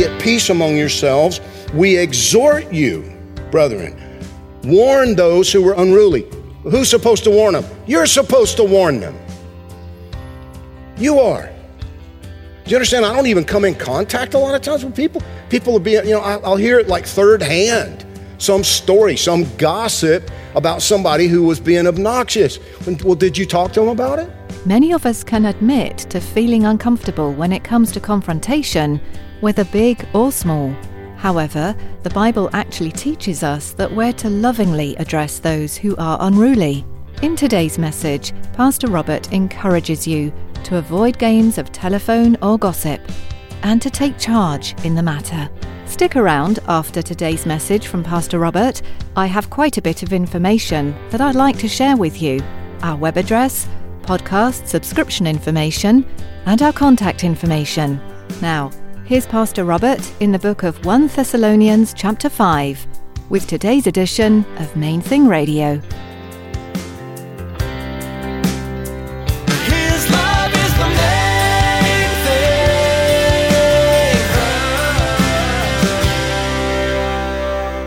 At peace among yourselves. We exhort you, brethren. Warn those who are unruly. Who's supposed to warn them? You're supposed to warn them. You are. Do you understand? I don't even come in contact a lot of times with people. People will be, you know, I'll hear it like third hand. Some story, some gossip about somebody who was being obnoxious. Well, did you talk to them about it? Many of us can admit to feeling uncomfortable when it comes to confrontation, whether big or small. However, the Bible actually teaches us that we're to lovingly address those who are unruly. In today's message, Pastor Robert encourages you to avoid games of telephone or gossip and to take charge in the matter. Stick around after today's message from Pastor Robert. I have quite a bit of information that I'd like to share with you our web address, podcast subscription information, and our contact information. Now, here's Pastor Robert in the book of 1 Thessalonians, chapter 5, with today's edition of Main Thing Radio. His love is the main thing.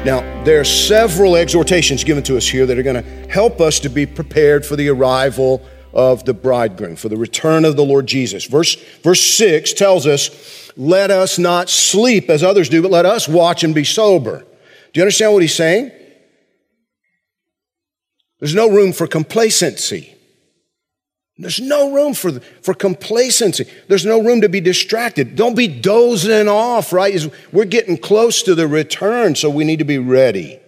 Now, there are several exhortations given to us here that are going to help us to be prepared for the arrival of the bridegroom, for the return of the Lord Jesus. Verse, verse 6 tells us, Let us not sleep as others do, but let us watch and be sober. Do you understand what he's saying? There's no room for complacency. There's no room for, for complacency. There's no room to be distracted. Don't be dozing off, right? We're getting close to the return, so we need to be ready.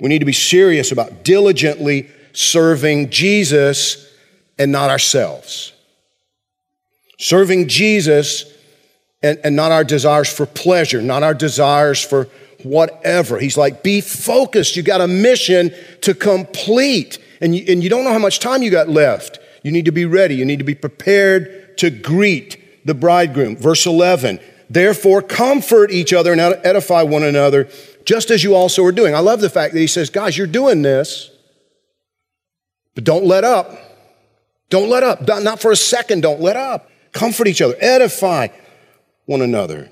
We need to be serious about diligently serving Jesus and not ourselves. Serving Jesus and, and not our desires for pleasure, not our desires for whatever. He's like, be focused. You got a mission to complete, and you, and you don't know how much time you got left. You need to be ready. You need to be prepared to greet the bridegroom. Verse 11, therefore comfort each other and edify one another, just as you also are doing. I love the fact that he says, guys, you're doing this, but don't let up. Don't let up. Not for a second, don't let up. Comfort each other, edify one another.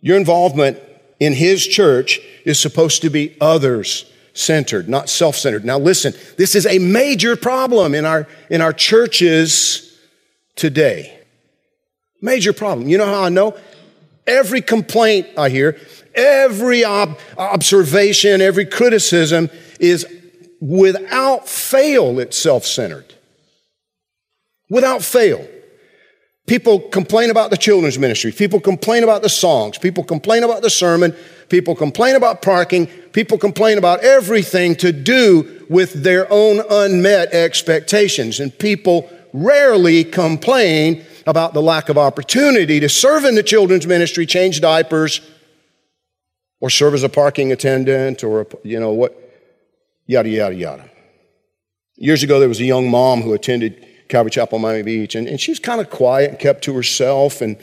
Your involvement in his church is supposed to be others centered, not self centered. Now, listen, this is a major problem in our, in our churches today. Major problem. You know how I know? Every complaint I hear, every ob- observation, every criticism is without fail, it's self centered. Without fail. People complain about the children's ministry. People complain about the songs. People complain about the sermon. People complain about parking. People complain about everything to do with their own unmet expectations. And people rarely complain about the lack of opportunity to serve in the children's ministry, change diapers, or serve as a parking attendant, or, you know, what, yada, yada, yada. Years ago, there was a young mom who attended Calvary Chapel, on Miami Beach, and, and she was kind of quiet and kept to herself. And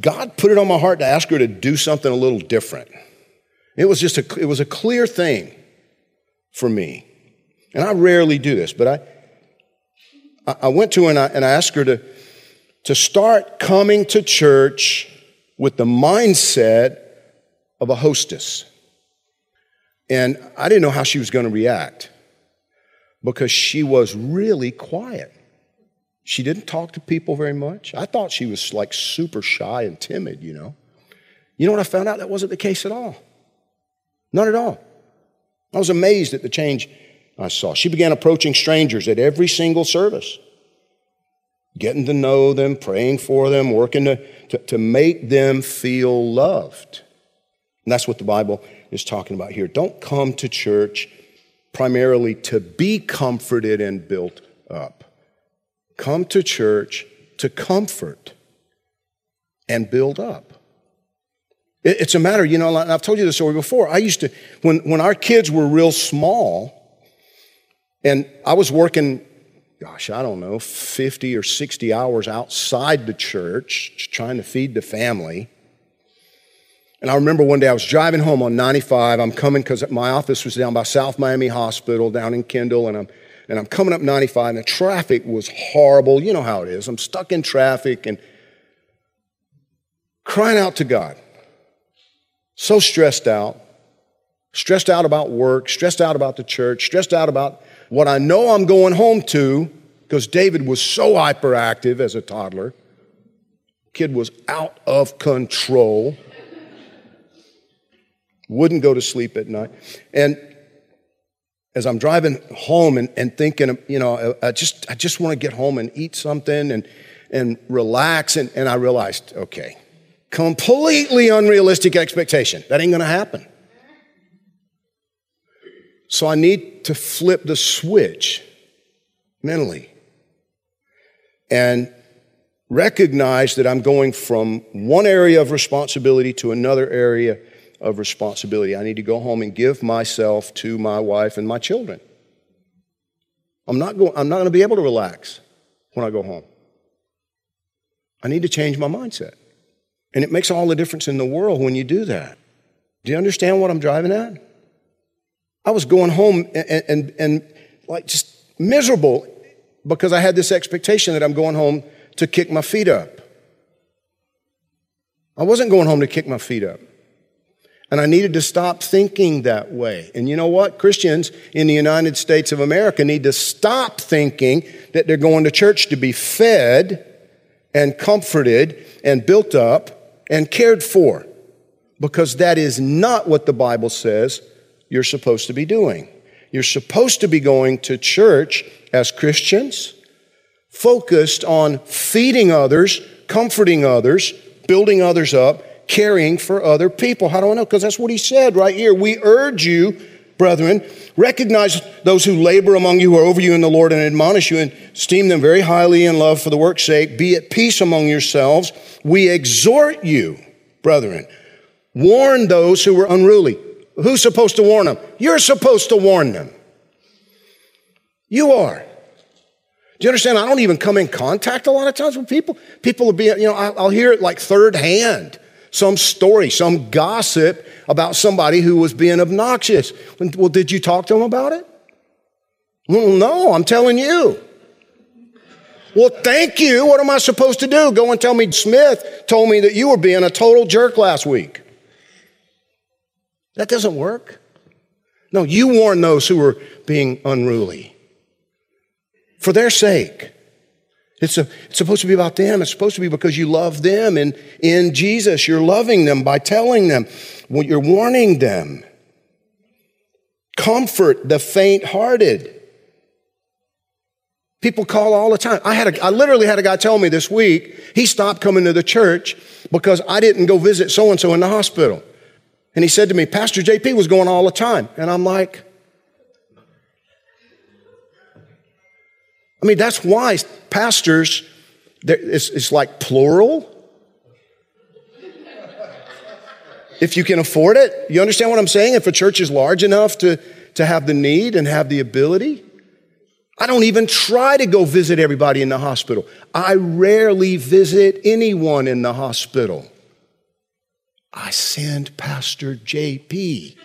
God put it on my heart to ask her to do something a little different. It was just a, it was a clear thing for me. And I rarely do this, but I, I went to her and I, and I asked her to, to start coming to church with the mindset of a hostess. And I didn't know how she was going to react because she was really quiet. She didn't talk to people very much. I thought she was like super shy and timid, you know. You know what I found out? That wasn't the case at all. Not at all. I was amazed at the change I saw. She began approaching strangers at every single service. getting to know them, praying for them, working to, to, to make them feel loved. And that's what the Bible is talking about here. Don't come to church primarily to be comforted and built up. Come to church to comfort and build up. It's a matter, you know, I've told you this story before. I used to, when, when our kids were real small, and I was working, gosh, I don't know, 50 or 60 hours outside the church trying to feed the family. And I remember one day I was driving home on 95. I'm coming because my office was down by South Miami Hospital down in Kendall, and I'm and I'm coming up 95, and the traffic was horrible. You know how it is. I'm stuck in traffic and crying out to God. So stressed out, stressed out about work, stressed out about the church, stressed out about what I know I'm going home to, because David was so hyperactive as a toddler. Kid was out of control. Wouldn't go to sleep at night. And as I'm driving home and, and thinking, you know, I just, I just want to get home and eat something and, and relax. And, and I realized, okay, completely unrealistic expectation. That ain't going to happen. So I need to flip the switch mentally and recognize that I'm going from one area of responsibility to another area of responsibility. I need to go home and give myself to my wife and my children. I'm not, going, I'm not going to be able to relax when I go home. I need to change my mindset. And it makes all the difference in the world when you do that. Do you understand what I'm driving at? I was going home and, and, and like just miserable because I had this expectation that I'm going home to kick my feet up. I wasn't going home to kick my feet up. And I needed to stop thinking that way. And you know what? Christians in the United States of America need to stop thinking that they're going to church to be fed and comforted and built up and cared for. Because that is not what the Bible says you're supposed to be doing. You're supposed to be going to church as Christians, focused on feeding others, comforting others, building others up, caring for other people. How do I know? Because that's what he said right here. We urge you, brethren, recognize those who labor among you who are over you in the Lord and admonish you and esteem them very highly in love for the work's sake. Be at peace among yourselves. We exhort you, brethren, warn those who are unruly. Who's supposed to warn them? You're supposed to warn them. You are. Do you understand? I don't even come in contact a lot of times with people. People will be, you know, I'll hear it like third hand some story, some gossip about somebody who was being obnoxious. Well, did you talk to them about it? Well, no, I'm telling you. Well, thank you. What am I supposed to do? Go and tell me Smith told me that you were being a total jerk last week. That doesn't work. No, you warn those who are being unruly for their sake. It's, a, it's supposed to be about them. It's supposed to be because you love them. And in Jesus, you're loving them by telling them, well, you're warning them. Comfort the faint hearted. People call all the time. I, had a, I literally had a guy tell me this week he stopped coming to the church because I didn't go visit so and so in the hospital. And he said to me, Pastor JP was going all the time. And I'm like, I mean, that's why pastors, it's, it's like plural. if you can afford it, you understand what I'm saying? If a church is large enough to, to have the need and have the ability, I don't even try to go visit everybody in the hospital. I rarely visit anyone in the hospital. I send Pastor JP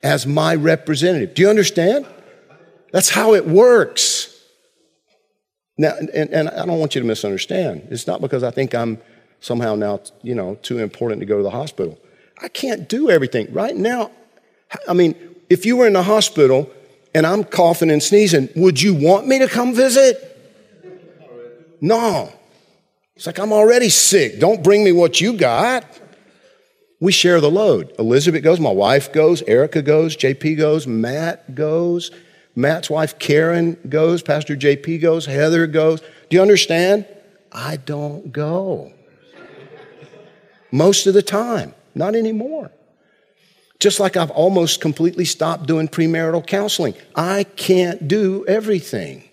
as my representative. Do you understand? That's how it works. Now, and, and I don't want you to misunderstand. It's not because I think I'm somehow now, you know, too important to go to the hospital. I can't do everything. Right now, I mean, if you were in the hospital and I'm coughing and sneezing, would you want me to come visit? No. It's like I'm already sick. Don't bring me what you got. We share the load. Elizabeth goes, my wife goes, Erica goes, JP goes, Matt goes. Matt's wife Karen goes, Pastor JP goes, Heather goes. Do you understand? I don't go. Most of the time, not anymore. Just like I've almost completely stopped doing premarital counseling. I can't do everything.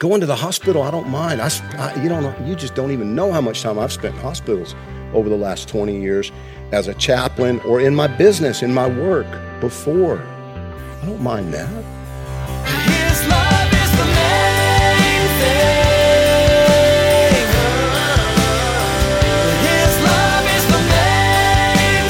Going to the hospital, I don't mind. I, I, you, don't, you just don't even know how much time I've spent in hospitals over the last 20 years as a chaplain or in my business, in my work before. I don't mind that. His love is the main thing. His love is the main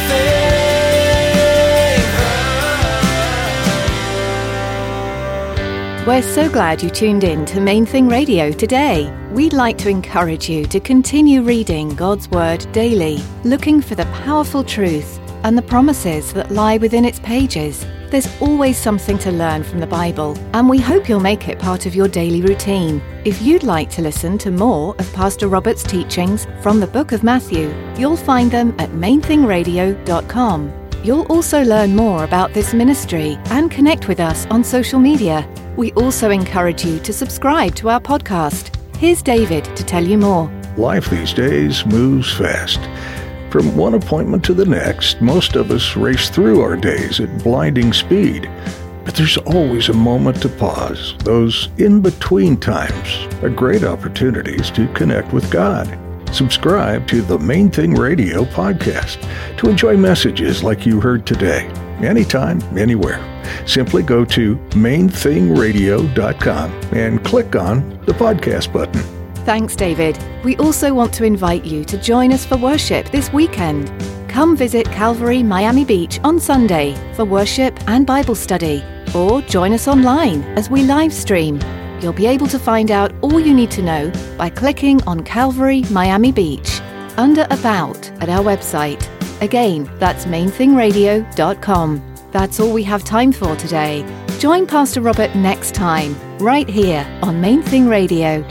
thing. We're so glad you tuned in to Main Thing Radio today. We'd like to encourage you to continue reading God's Word daily, looking for the powerful truth and the promises that lie within its pages. There's always something to learn from the Bible, and we hope you'll make it part of your daily routine. If you'd like to listen to more of Pastor Robert's teachings from the book of Matthew, you'll find them at mainthingradio.com. You'll also learn more about this ministry and connect with us on social media. We also encourage you to subscribe to our podcast. Here's David to tell you more. Life these days moves fast. From one appointment to the next, most of us race through our days at blinding speed. But there's always a moment to pause. Those in between times are great opportunities to connect with God. Subscribe to the Main Thing Radio podcast to enjoy messages like you heard today, anytime, anywhere. Simply go to mainthingradio.com and click on the podcast button. Thanks, David. We also want to invite you to join us for worship this weekend. Come visit Calvary Miami Beach on Sunday for worship and Bible study, or join us online as we live stream. You'll be able to find out all you need to know by clicking on Calvary Miami Beach under About at our website. Again, that's mainthingradio.com. That's all we have time for today. Join Pastor Robert next time, right here on Main Thing Radio.